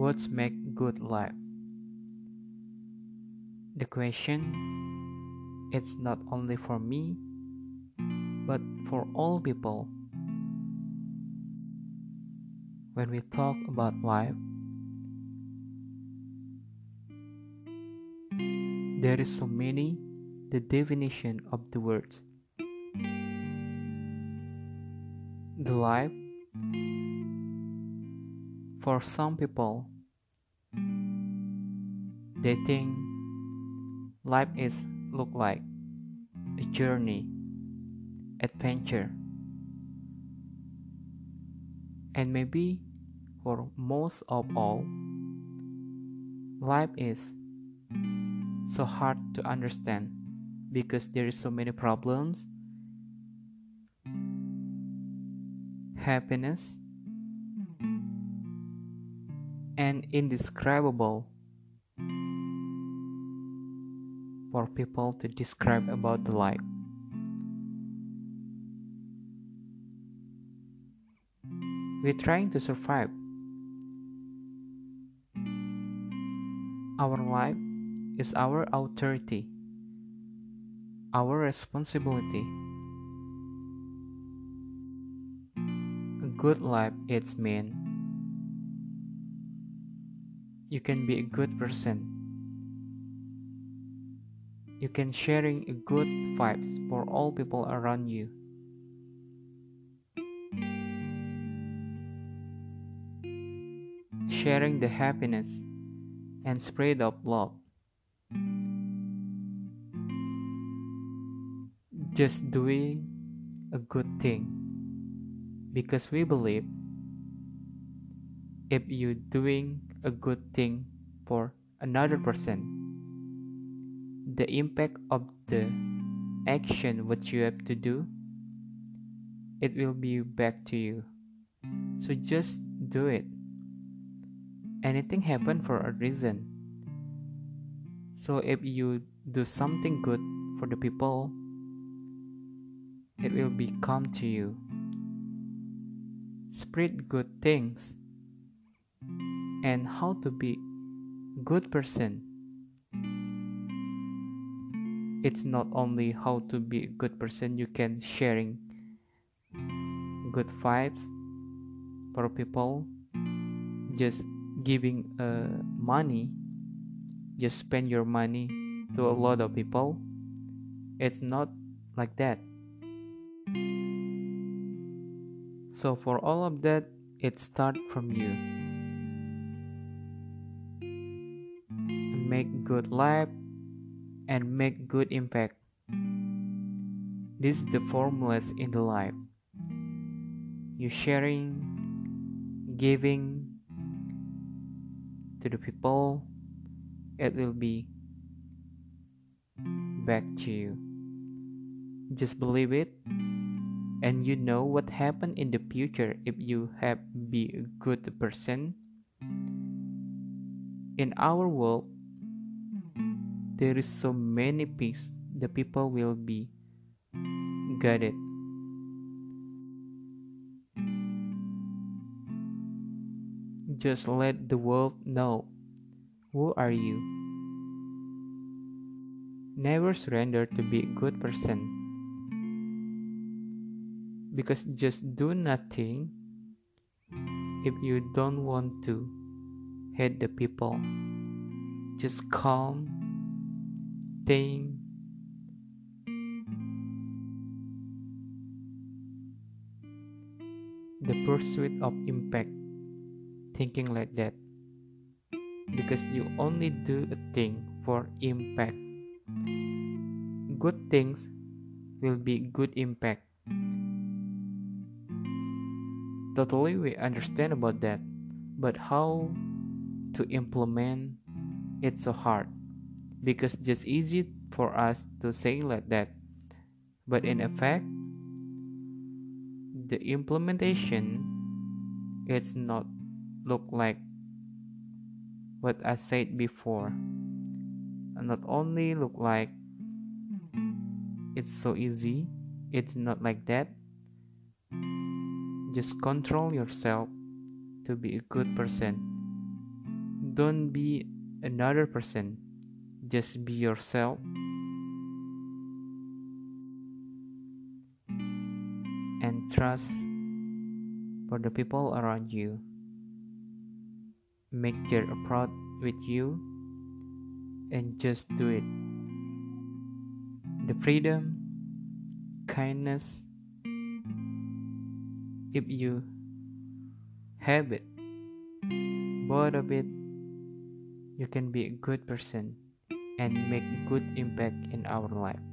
What's make good life? The question it's not only for me but for all people. When we talk about life, there is so many the definition of the words. The life for some people, they think life is look like a journey, adventure. And maybe for most of all, life is so hard to understand because there is so many problems, happiness, and indescribable for people to describe about the life. We're trying to survive. Our life is our authority, our responsibility. A good life is mean you can be a good person you can sharing a good vibes for all people around you. Sharing the happiness and spread of love. Just doing a good thing. Because we believe if you doing a good thing for another person the impact of the action what you have to do it will be back to you. So just do it. Anything happen for a reason. So if you do something good for the people it will be come to you. Spread good things. And how to be good person it's not only how to be a good person you can sharing good vibes for people just giving uh, money just spend your money to a lot of people. It's not like that. So for all of that it start from you. Make good life and make good impact. This is the formulas in the life. You sharing, giving to the people, it will be back to you. Just believe it and you know what happen in the future if you have be a good person in our world there is so many peace the people will be guided just let the world know who are you? Never surrender to be a good person. Because just do nothing if you don't want to hate the people. Just calm thing the pursuit of impact thinking like that. Because you only do a thing for impact. Good things will be good impact. Totally we understand about that. But how to implement it's so hard because just easy for us to say like that. But in effect the implementation it's not look like what I said before. And not only look like it's so easy it's not like that. Just control yourself to be a good person. Don't be another person just be yourself. And trust for the people around you. Make their approach with you and just do it. The freedom kindness if you have it both of it you can be a good person and make good impact in our life